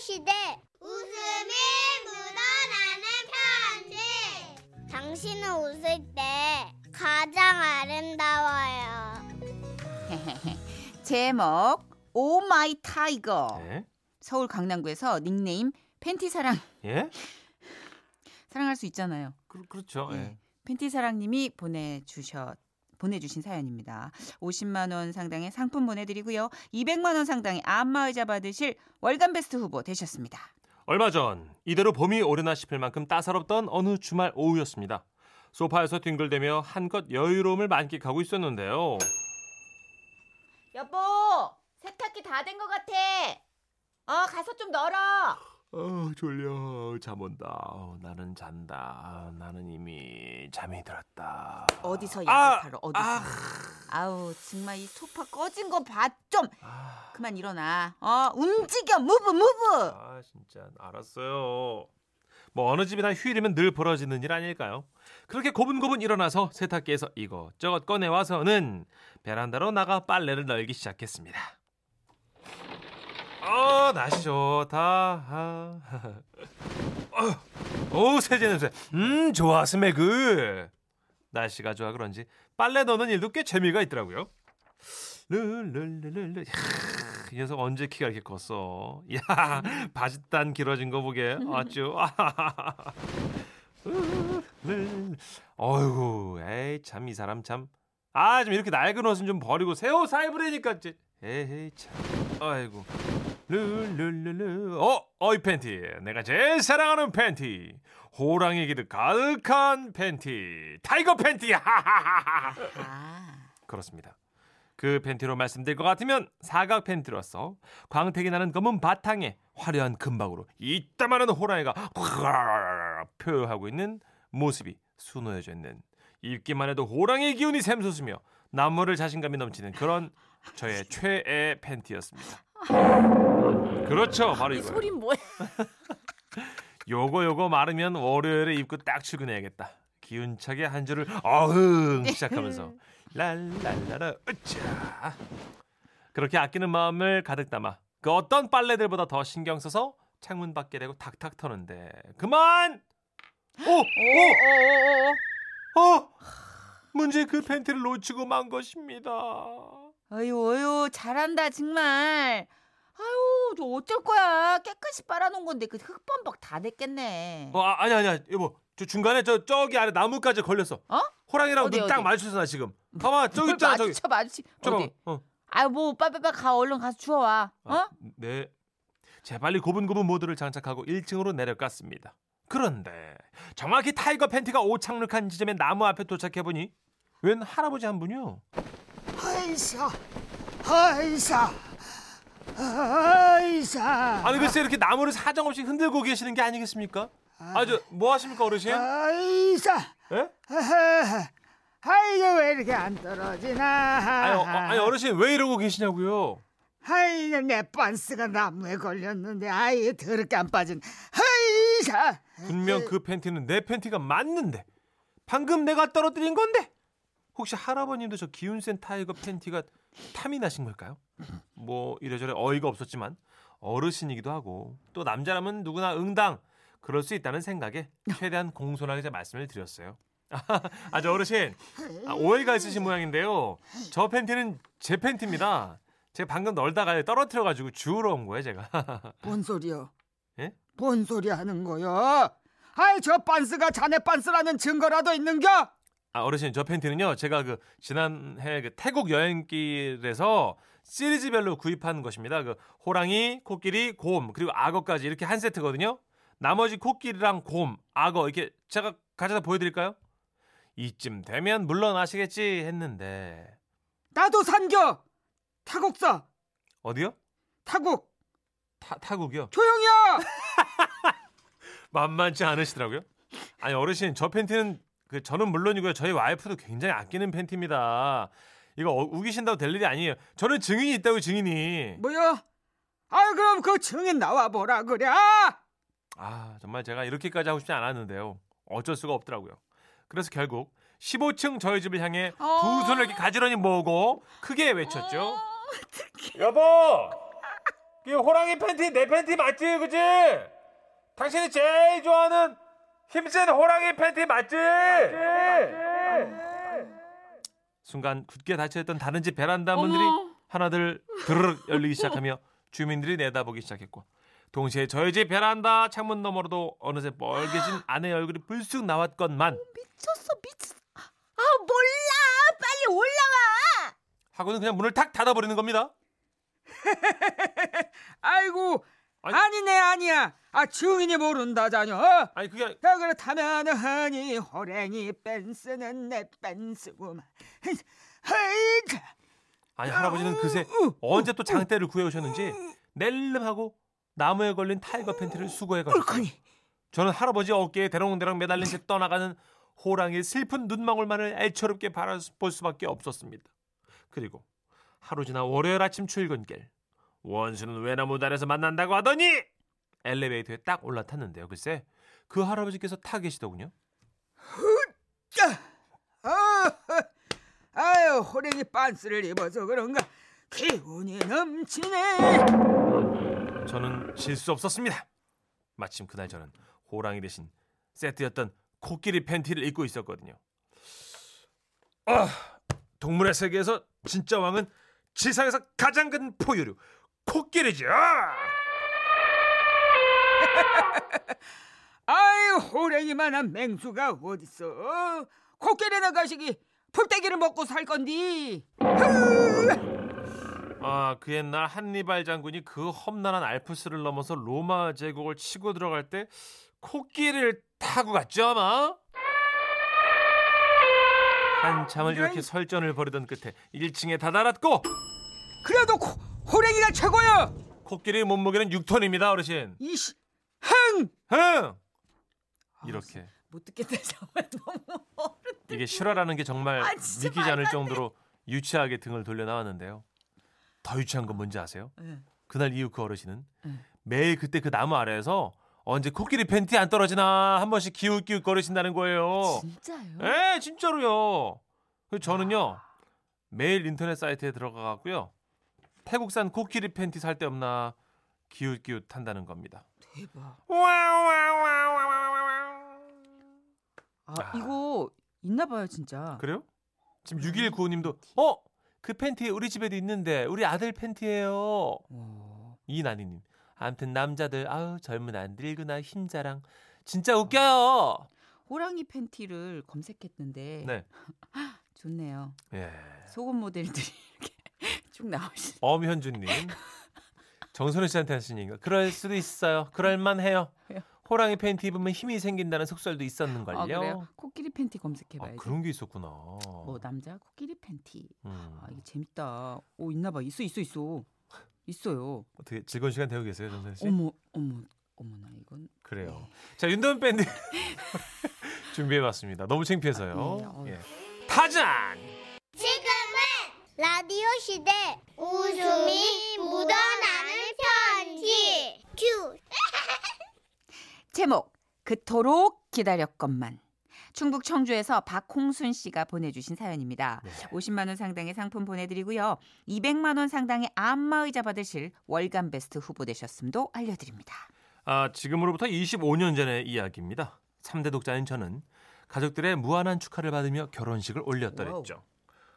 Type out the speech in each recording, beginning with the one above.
시대 웃음이 묻어나는 편지 당신은 웃을 때 가장 아름다워요 제목 oh my tiger. 예? 서울 강남구에서 닉네임 팬티 사랑 예? 사랑할 수 있잖아요. 그, 그렇죠. 예. 예. 팬티 사랑님이 보내주셔 보내주신 사연입니다. 50만 원 상당의 상품 보내드리고요. 200만 원 상당의 안마의자 받으실 월간 베스트 후보 되셨습니다. 얼마 전 이대로 봄이 오려나 싶을 만큼 따사롭던 어느 주말 오후였습니다. 소파에서 뒹굴대며 한껏 여유로움을 만끽하고 있었는데요. 여보, 세탁기 다 된 것 같아. 어, 가서 좀 널어. 어, 졸려. 잠 온다. 어, 나는 잔다. 아, 나는 이미 잠이 들었다. 어디서 아, 약을 팔어? 어디서? 아. 아, 우 정말 이 소파 꺼진 거 봐 좀. 아, 그만 일어나. 어, 움직여, 무브, 무브. 아, 진짜 알았어요. 뭐 어느 집이나 휴일이면 늘 벌어지는 일 아닐까요? 그렇게 고분고분 일어나서 세탁기에서 이것저것 꺼내 와서는 베란다로 나가 빨래를 널기 시작했습니다. 어, 날씨 좋다. 아. 어, 오, 세제 냄새. 음, 좋아, 스매그. 날씨가 좋아 그런지 빨래 넣는 일도 꽤 재미가 있더라고요. 르르르르르. 야, 이 녀석 언제 키가 이렇게 컸어? 야, 바짓단 길어진 거 보게. 아주. 어이구, 에이 참 이 사람 참. 아, 좀 이렇게 낡은 옷은 좀 버리고 새 옷 사입으라니까. 에이 참. 아이고. 르르르르. 어, 어이 팬티. 내가 제일 사랑하는 팬티. 호랑이 기득 가득한 팬티. tiger 팬티. 하하하하. 아. 그렇습니다. 그 팬티로 말씀드릴 것 같으면 사각 팬티로서 광택이 나는 검은 바탕에 화려한 금박으로 이따만한 호랑이가 표현하고 있는 모습이 수놓여져 있는 입기만 해도 호랑이 기운이 샘솟으며 남모를 자신감이 넘치는 그런 저의 최애 팬티였습니다. 그렇죠, 바로 이 이거예요. 소리 뭐야? 요거 요거 마르면 월요일에 입고 딱 출근해야겠다. 기운차게 한 줄을 어흥 시작하면서 랄랄라라 으짜 그렇게 아끼는 마음을 가득 담아 그 어떤 빨래들보다 더 신경 써서 창문 밖에 대고 탁탁 터는데 그만 오! 오! 오, 어! 문제 그 팬티를 놓치고 만 것입니다. 어유, 어유, 잘한다 정말. 아유, 저 어쩔 거야? 깨끗이 빨아놓은 건데 그 흙범벅 다 됐겠네. 어, 아, 아니 아니야. 여보. 저 중간에 저 저기 아래 나무까지 걸렸어. 어? 호랑이랑 어디, 눈딱 어디? 마주쳐서 나 지금. 봐봐. 저기 있잖아. 저기. 마주쳐 마주치. 저거. 어디? 어. 아유, 뭐 빨빨빨 가 얼른 가서 주워와. 어? 아, 네. 재빨리 고분고분 모드를 장착하고 1층으로 내려갔습니다. 그런데 정확히 tiger 팬티가 오착륙한 지점의 나무 앞에 도착해 보니 웬 할아버지 한 분이요. 하이사 하이사 하이사 아니 글쎄 이렇게 나무를 사정없이 흔들고 계시는 게 아니겠습니까? 아저 뭐 하십니까 어르신? 하이사 예? 하이가 왜 이렇게 안 떨어지나 아니, 어, 아니 어르신 왜 이러고 계시냐고요? 하이가 내 빤스가 나무에 걸렸는데 아이 더럽게 안 빠진 하이사 분명 그 팬티는 내 팬티가 맞는데 방금 내가 떨어뜨린 건데 혹시 할아버님도 저 기운센 tiger 팬티가 탐이 나신 걸까요? 뭐 이래저래 어이가 없었지만 어르신이기도 하고 또 남자라면 누구나 응당 그럴 수 있다는 생각에 최대한 공손하게 제 말씀을 드렸어요. 아 저 어르신 아, 오해가 있으신 모양인데요. 저 팬티는 제 팬티입니다. 제가 방금 널다가 떨어뜨려가지고 주우러 온 거예요 제가. 뭔 소리여 예? 뭔 소리 하는 거여 아이 저 반스가 자네 반스라는 증거라도 있는겨 아 어르신 저 팬티는요 제가 그 지난해 그 태국 여행길에서 시리즈별로 구입한 것입니다. 그 호랑이, 코끼리, 곰 그리고 악어까지 이렇게 한 세트거든요. 나머지 코끼리랑 곰, 악어 이렇게 제가 가져다 보여드릴까요? 이쯤 되면 물론 아시겠지 했는데 나도 산겨 타국사 어디요? 타국 타, 타국이요? 조용히야 만만치 않으시더라고요. 아니 어르신 저 팬티는 그 저는 물론이고요 저희 와이프도 굉장히 아끼는 팬티입니다. 이거 어- 우기신다고 될 일이 아니에요. 저는 증인이 있다고 증인이. 뭐야 아이 그럼 그 증인 나와 보라 그래 아, 정말 제가 이렇게까지 하고 싶지 않았는데요. 어쩔 수가 없더라고요. 그래서 결국 15층 저희 집을 향해 어. 두 손을 이렇게 가지런히 모으고 크게 외쳤죠. 여보! 이 호랑이 팬티 내 팬티 맞지, 그지? 당신이 제일 좋아하는 힘센 호랑이 팬티 맞지? 순간 굳게 닫혀있던 다른 집 베란다 문들이. 하나둘 드르륵 열리기 시작하며 주민들이 내다보기 시작했고 동시에 저희 집 베란다 창문 너머로도 어느새 빨개진 아내의 얼굴이 불쑥 나왔건만 미쳤어 미쳤어. 아 몰라 빨리 올라와. 하고는 그냥 문을 탁 닫아버리는 겁니다. 아이고 아니- 아니 네 아니야. 아 증인이 모른다잖여. 어? 아니 그게 아니- 야 그렇다면 허니 호랭이 빤스는 내 빤스구만. 헤이 아니 할아버지는 그새 언제 또 장대를 구해오셨는지 낼름하고 나무에 걸린 tiger 팬티를 수거해. 옳거니. 저는 할아버지 어깨에 대롱대롱 매달린 채 떠나가는 호랑이의 슬픈 눈망울만을 애처롭게 바라볼 수밖에 없었습니다. 그리고 하루 지나 월요일 아침 출근길 원수는 외나무 단에서 만난다고 하더니 엘리베이터에 딱 올라탔는데요. 글쎄 그 할아버지께서 타 계시더군요. 아, 아유 호랭이 빤스를 입어서 그런가 기운이 넘치네. 저는 질 수 없었습니다. 마침 그날 저는 호랑이 대신 세트였던 코끼리 팬티를 입고 있었거든요. 아, 동물의 세계에서 진짜 왕은 지상에서 가장 큰 포유류 코끼리죠. 아유 호랭이만한 맹수가 어딨어? 코끼리 나 가시기 풀떼기를 먹고 살 건디. 아, 그 옛날 한니발 장군이 그 험난한 알프스를 넘어서 로마 제국을 치고 들어갈 때 코끼리를 타고 갔죠 아마. 한참을 이렇게 설전을 벌이던 끝에 1층에 다다랐고 그래도 코, 호랭이가 최고야. 코끼리 몸무게는 6톤입니다 어르신. 이씨 흥. 흥! 이렇게 못 듣겠다 정말 너무. 이게 실화라는 게 정말 아, 믿기지 않을 정도로 유치하게 등을 돌려 나왔는데요. 더 유치한 건 뭔지 아세요? 네. 그날 이후 그 어르신은 네. 매일 그때 그 나무 아래에서 언제 코끼리 팬티 안 떨어지나 한 번씩 기웃기웃 거리신다는 거예요. 진짜요? 예, 진짜로요. 그래서 저는요 매일 인터넷 사이트에 들어가 갖고요 태국산 코끼리 팬티 살 데 없나 기웃기웃 한다는 겁니다. 대박. 와와와와와와. 아, 아. 이거 있나 봐요 진짜. 그래요? 지금 6195님도 어? 그 팬티 우리 집에도 있는데 우리 아들 팬티예요. 오. 이난이 님. 아무튼 남자들 아우 젊은 안 늙으나 힘자랑 진짜 웃겨요. 호랑이 팬티를 검색했는데 네. 좋네요. 예. 속옷 모델들이 이렇게 쭉 나오시. 엄현주님. 정선우 씨한테 얘기가 그럴 수도 있어요. 그럴만해요. 왜요? 호랑이 팬티 입으면 힘이 생긴다는 속설도 있었는걸요. 아 그래요? 코끼리 팬티 아, 검색해봐야지. 그런 게 있었구나. 뭐 남자 코끼리 팬티. 음. 아 이게 재밌다. 오 있나 봐. 있어 있어 있어. 있어요. 어떻게 즐거운 시간 되고 계세요, 정선 씨? 어머 어머 어머나 이건. 그래요. 자, 윤도현 밴드 준비해봤습니다. 너무 창피해서요. 네, 어휴. 예. 타잔! 라디오 시대 웃음이 묻어나는 편지 큐 제목 그토록 기다렸건만. 충북 청주에서 박홍순 씨가 보내주신 사연입니다. 네. 50만 원 상당의 상품 보내드리고요. 200만 원 상당의 안마의자 받으실 월간 베스트 후보 되셨음도 알려드립니다. 아, 지금으로부터 25년 전의 이야기입니다. 3대 독자인 저는 가족들의 무한한 축하를 받으며 결혼식을 올렸더랬죠.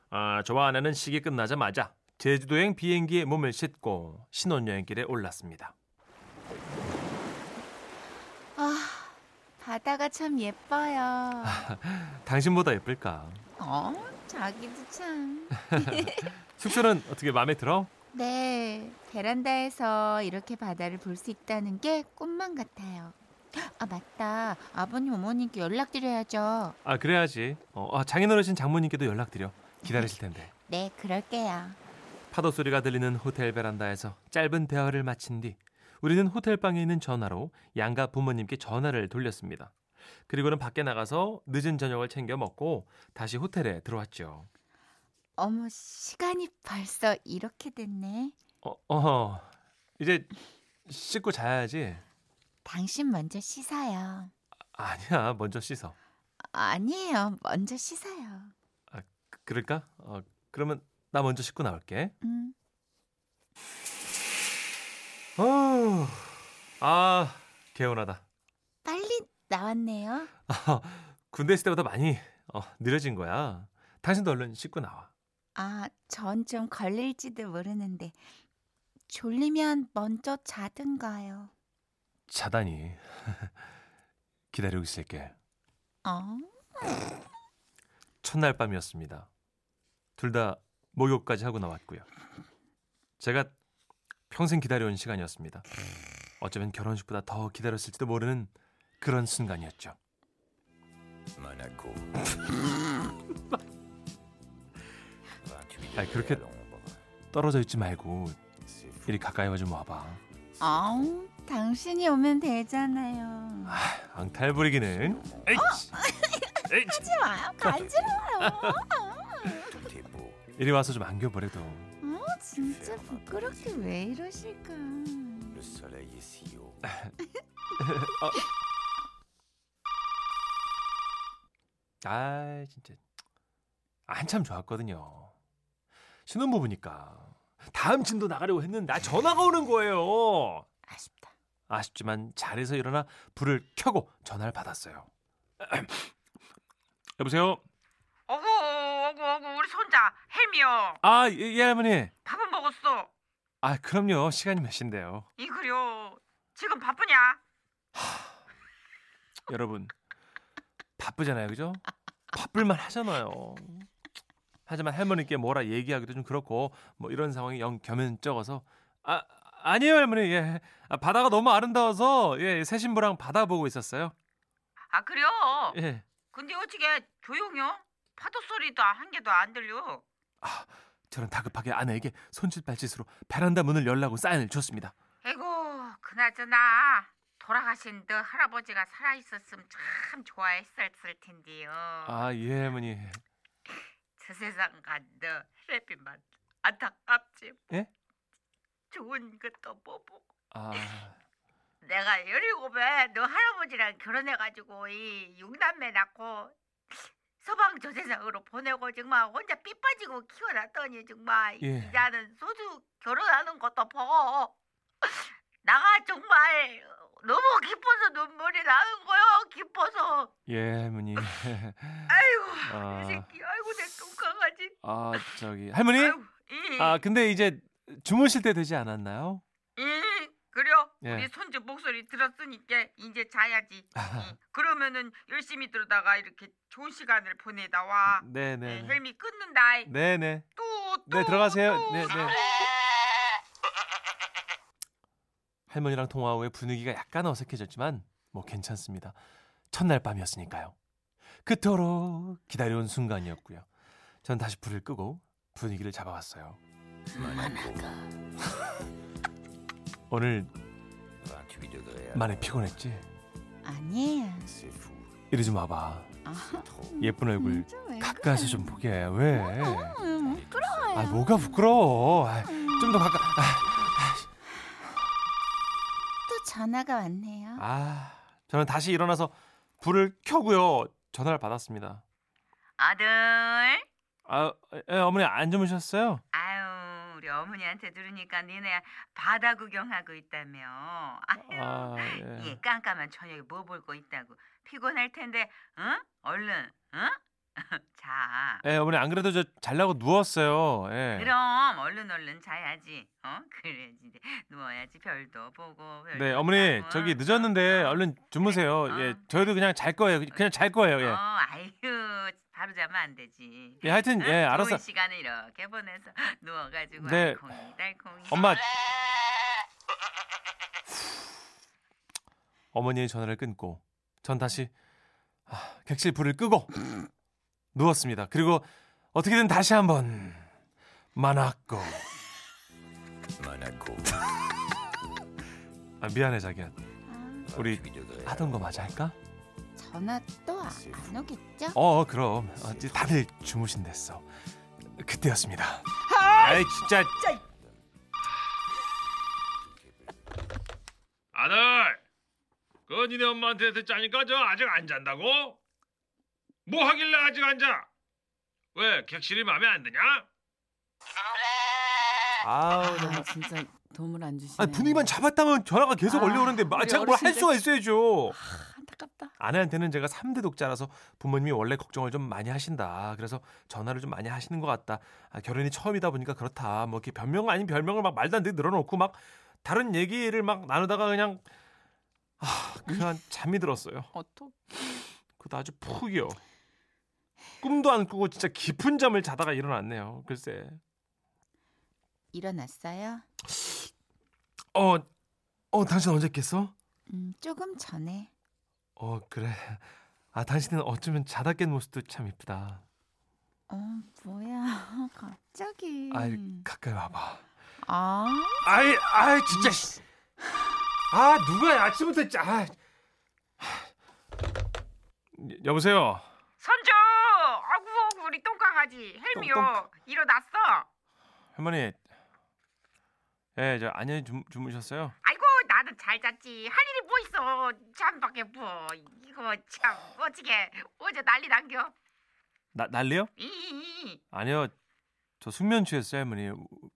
아, 저와 아내는 식이 끝나자마자 제주도행 비행기에 몸을 싣고 신혼여행길에 올랐습니다. 아 바다가 참 예뻐요. 당신보다 예쁠까? 어 자기도 참. 숙소는 어떻게 마음에 들어? 네 베란다에서 이렇게 바다를 볼 수 있다는 게 꿈만 같아요. 아 맞다 아버님 어머님께 연락드려야죠. 아, 그래야지. 어, 아, 장인어르신 장모님께도 연락드려. 기다리실 텐데. 네 그럴게요. 파도 소리가 들리는 호텔 베란다에서 짧은 대화를 마친 뒤 우리는 호텔 방에 있는 전화로 양가 부모님께 전화를 돌렸습니다. 그리고는 밖에 나가서 늦은 저녁을 챙겨 먹고 다시 호텔에 들어왔죠. 어머 시간이 벌써 이렇게 됐네. 어, 어 이제 씻고 자야지. 당신 먼저 씻어요. 아니야, 먼저 씻어. 아니에요 먼저 씻어요. 그- 그럴까? 어, 그러면 나 먼저 씻고 나올게. 음. 아 개운하다. 빨리 나왔네요. 군대 있을 때보다 많이 어, 느려진 거야. 당신도 얼른 씻고 나와. 아, 전 좀 걸릴지도 모르는데 졸리면 먼저 자든가요. 자다니 기다리고 있을게. 어? 첫날 밤이었습니다. 둘 다 목욕까지 하고 나왔고요. 제가 평생 기다려온 시간이었습니다. 어쩌면 결혼식보다 더 기다렸을지도 모르는 그런 순간이었죠. 아니, 그렇게 떨어져 있지 말고 이리 가까이 와 좀 와봐. 아우, 당신이 오면 되잖아요. 앙탈 부리기는. 에이치. 하지 마요. 간지러워요. 이리 와서 좀 안겨보래도. 어, 진짜 부끄럽게 왜 이러실까? 아 진짜 한참 좋았거든요. 신혼부부니까 다음 진도 나가려고 했는데 아, 전화가 오는 거예요. 아쉽다. 아쉽지만 자리에서 일어나 불을 켜고 전화를 받았어요. 여보세요. 어구 어구 어구 우리 손자 햄이요 아, 예, 예, 할머니. 밥은 먹었어 아, 그럼요. 시간이 몇 시인데요. 이 그려 지금 바쁘냐 여러분. 바쁘잖아요. 그죠? 바쁠만 하잖아요. 하지만 할머니께 뭐라 얘기하기도 좀 그렇고 뭐 이런 상황이 영 겸연쩍어서 아 아니에요 할머니 예 아, 바다가 너무 아름다워서 예 새 신부랑 바다 보고 있었어요 아 그려 예 근데 어찌게 조용혀 파도 소리도 한 개도 안 들려. 저는 다급하게 아내에게 손짓발짓으로 베란다 문을 열라고 사인을 줬습니다. 에고 그나저나 돌아가신 너 할아버지가 살아 있었으면 참 좋아했었을 텐데요. 아예 할머니. 저 세상 간너 헬햇빛만 안타깝지. 예? 좋은 것도 못 보고. 아. 내가 열일곱에 너 할아버지랑 결혼해가지고 이 육남매 낳고 서방 조세상으로 보내고 정말 혼자 삐 빠지고 키워놨더니 정말 예. 이자는 소주 결혼하는 것도 보고 나가 정말 너무 기뻐서 눈물이 나는 거요 기뻐서 예 할머니 아이고 아. 이 새끼 아이고 내 똥강아지 아 저기 할머니 아이고 이, 아 근데 이제 주무실 때 되지 않았나요? 예. 우리 손주 목소리 들었으니까 이제 자야지 이, 그러면은 열심히 들어다가 이렇게 좋은 시간을 보내다 와 네네 네, 헬미 끊는다 네네 또, 또, 네 들어가세요 또. 네 네 할머니랑 통화 후에 분위기가 약간 어색해졌지만 뭐 괜찮습니다. 첫날 밤이었으니까요. 그토록 기다려온 순간이었고요. 전 다시 불을 끄고 분위기를 잡아왔어요. 오늘 많이 피곤했지? 아니에요. 이리 좀 와봐. 아, 예쁜 얼굴 가까이서 좀 보게. 왜? 음, 부끄러워요. 아 뭐가 부끄러워. 좀더 가까. 또 전화가 왔네요. 아 저는 다시 일어나서 불을 켜고요. 전화를 받았습니다. 아들 아, 예, 어머니 안 주무셨어요? 아유 우리 어머니한테 들으니까 니네 바다 구경하고 있다며 아유 아, 예. 이 깜깜한 저녁에 뭐 볼 거 있다고 피곤할 텐데 응 얼른 응? 자 예, 어머니 안 그래도 저 잘라고 누웠어요. 예. 그럼 얼른 얼른 자야지 어 그래야지 누워야지 별도 보고 별도 네, 어머니 보고, 저기 응? 늦었는데 얼른 주무세요. 예, 어. 저희도 그냥 잘 거예요. 그냥 잘 거예요. 어 예. 아유 바로 자면 안 되지 예, 하여튼 응? 예, 알아서. 좋은 시간을 이렇게 보내서 누워가지고 네. 달콩이 엄마 어머니의 전화를 끊고 전 다시 아, 객실 불을 끄고 누웠습니다. 그리고 어떻게든 다시 한번 만화고 아, 미안해 자기야. 아, 우리 하던 거 마저 할까? 전화 또 안 오겠죠? 어 그럼 어, 이제 다들 주무신댔어. 그때였습니다. 아이 진짜. 아들, 그 니네 엄마한테 듣자니까 저 아직 안 잔다고? 뭐 하길래 아직 안 자? 왜 객실이 마음에 안 드냐? 아우 아, 진짜 도움을 안 주시네. 아니 분위기만 잡았다면 전화가 계속 아, 올려오는데 아, 우리 제가 뭘할 어르신들- 수가 있어야죠. 안타깝다. 아내한테는 제가 3대 독자라서 부모님이 원래 걱정을 좀 많이 하신다. 그래서 전화를 좀 많이 하시는 것 같다. 아, 결혼이 처음이다 보니까 그렇다. 뭐 이렇게 변명 아닌 별명을 막 말도 안 되게 늘어놓고 막 다른 얘기를 막 나누다가 그냥 아, 그냥 잠이 들었어요. 어떡? 그도 아주 푹이요. 꿈도 안 꾸고 진짜 깊은 잠을 자다가 일어났네요. 글쎄. 일어났어요? 어, 어, 당신 언제 깼어? 음, 조금 전에. 어, 그래. 아, 당신은 어쩌면 자다 깬 모습도 참 이쁘다. 어, 뭐야? 갑자기. 아이, 가까이 와봐. 아, 아이, 아이, 진짜. 씨. 아, 누가 아침부터 짜. 아. 여- 여보세요. 선주, 아구 똥강아지 헬미요. 똥- 일어났어. 할머니. 예, 저 안녕히 주, 주무셨어요? 아이고 나는 잘 잤지. 할 일이 뭐 있어. 잠밖에 뭐. 이거 참 어떻게 어제 난리 난겨. 나 난리요? 이 아니요. 저 숙면 취했어요, 할머니.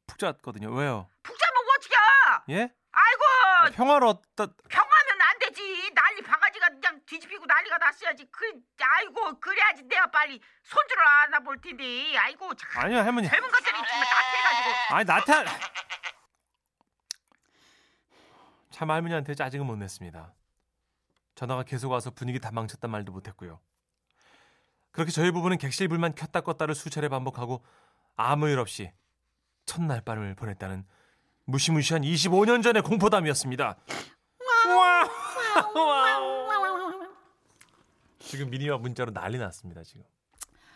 푹 잤거든요. 왜요? 푹 자면 어떻게? 예? 아이고 아, 평화로웠다. 평하면 안 되지. 난리 바가지가 그냥 뒤집히고 난리가 났어야지. 그 아이고 그래야지 내가 빨리 손주를 안아볼 텐데. 아이고 참 아니요, 할머니. 젊은 것들이 정말 나태해가지고. 아니, 나타. 참 할머니한테 짜증은 못 냈습니다. 전화가 계속 와서 분위기 다 망쳤단 말도 못했고요. 그렇게 저희 부부는 객실불만 켰다 껐다를 수차례 반복하고 아무 일 없이 첫날 밤을 보냈다는 무시무시한 25년 전의 공포담이었습니다. 지금 미니와 문자로 난리 났습니다. 지금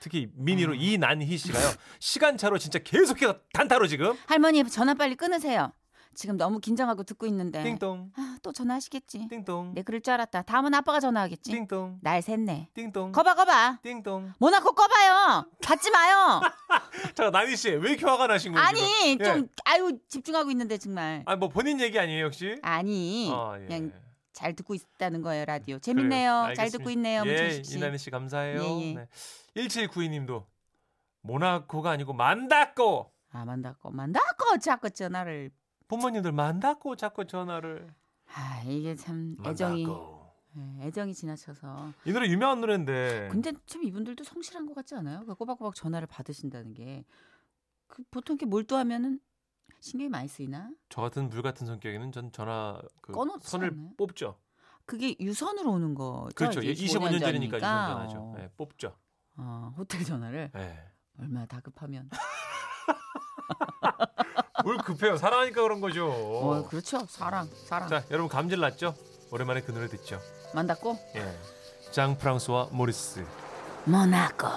특히 미니로 이난희 씨가요 시간차로 진짜 계속해서 단타로 지금 할머니 전화 빨리 끊으세요. 지금 너무 긴장하고 듣고 있는데. 띵동 아, 또 전화하시겠지. 띵동 내 그럴 줄 알았다. 다음은 아빠가 전화하겠지. 띵동 날 샜네. 띵동 거봐 거봐. 띵동 모나코 꺼봐요. 받지 마요. 자 나니 씨왜 이렇게 화가 나신 거예요? 아니 지금? 좀 예. 아유 집중하고 있는데 정말. 아니 뭐 본인 얘기 아니에요 혹시? 아니 어, 예. 그냥 잘 듣고 있다는 거예요 라디오. 재밌네요. 그래요. 잘. 듣고 있네요. 예. 이나니 씨 감사해요. 예, 예. 네. 1792님도 모나코가 아니고 만다코. 아 만다고 만다고 자꾸 전화를. 부모님들 만다코 자꾸 전화를. 아 이게 참 애정이 만다코. 예, 애정이 지나쳐서. 이 노래 유명한 노래인데. 근데 참 이분들도 성실한 것 같지 않아요? 그 꼬박꼬박 전화를 받으신다는 게. 그 보통 이렇게 몰두하면은 신경이 많이 쓰이나? 저 같은 물 같은 성격에는 전 전화 그 선을 않나요? 뽑죠. 그게 유선으로 오는 거죠. 그렇죠. 이제 25년 전이니까 유선. 전화죠. 어. 네, 뽑죠. 어, 호텔 전화를 네. 얼마나 다급하면. 뭘 급해요. 사랑하니까 그런 거죠. 어, 그렇죠. 사랑, 사랑. 자, 여러분 감질 났죠? 오랜만에 그 노래 듣죠. 만났고 예. 장 프랑스와 모리스. 모나코.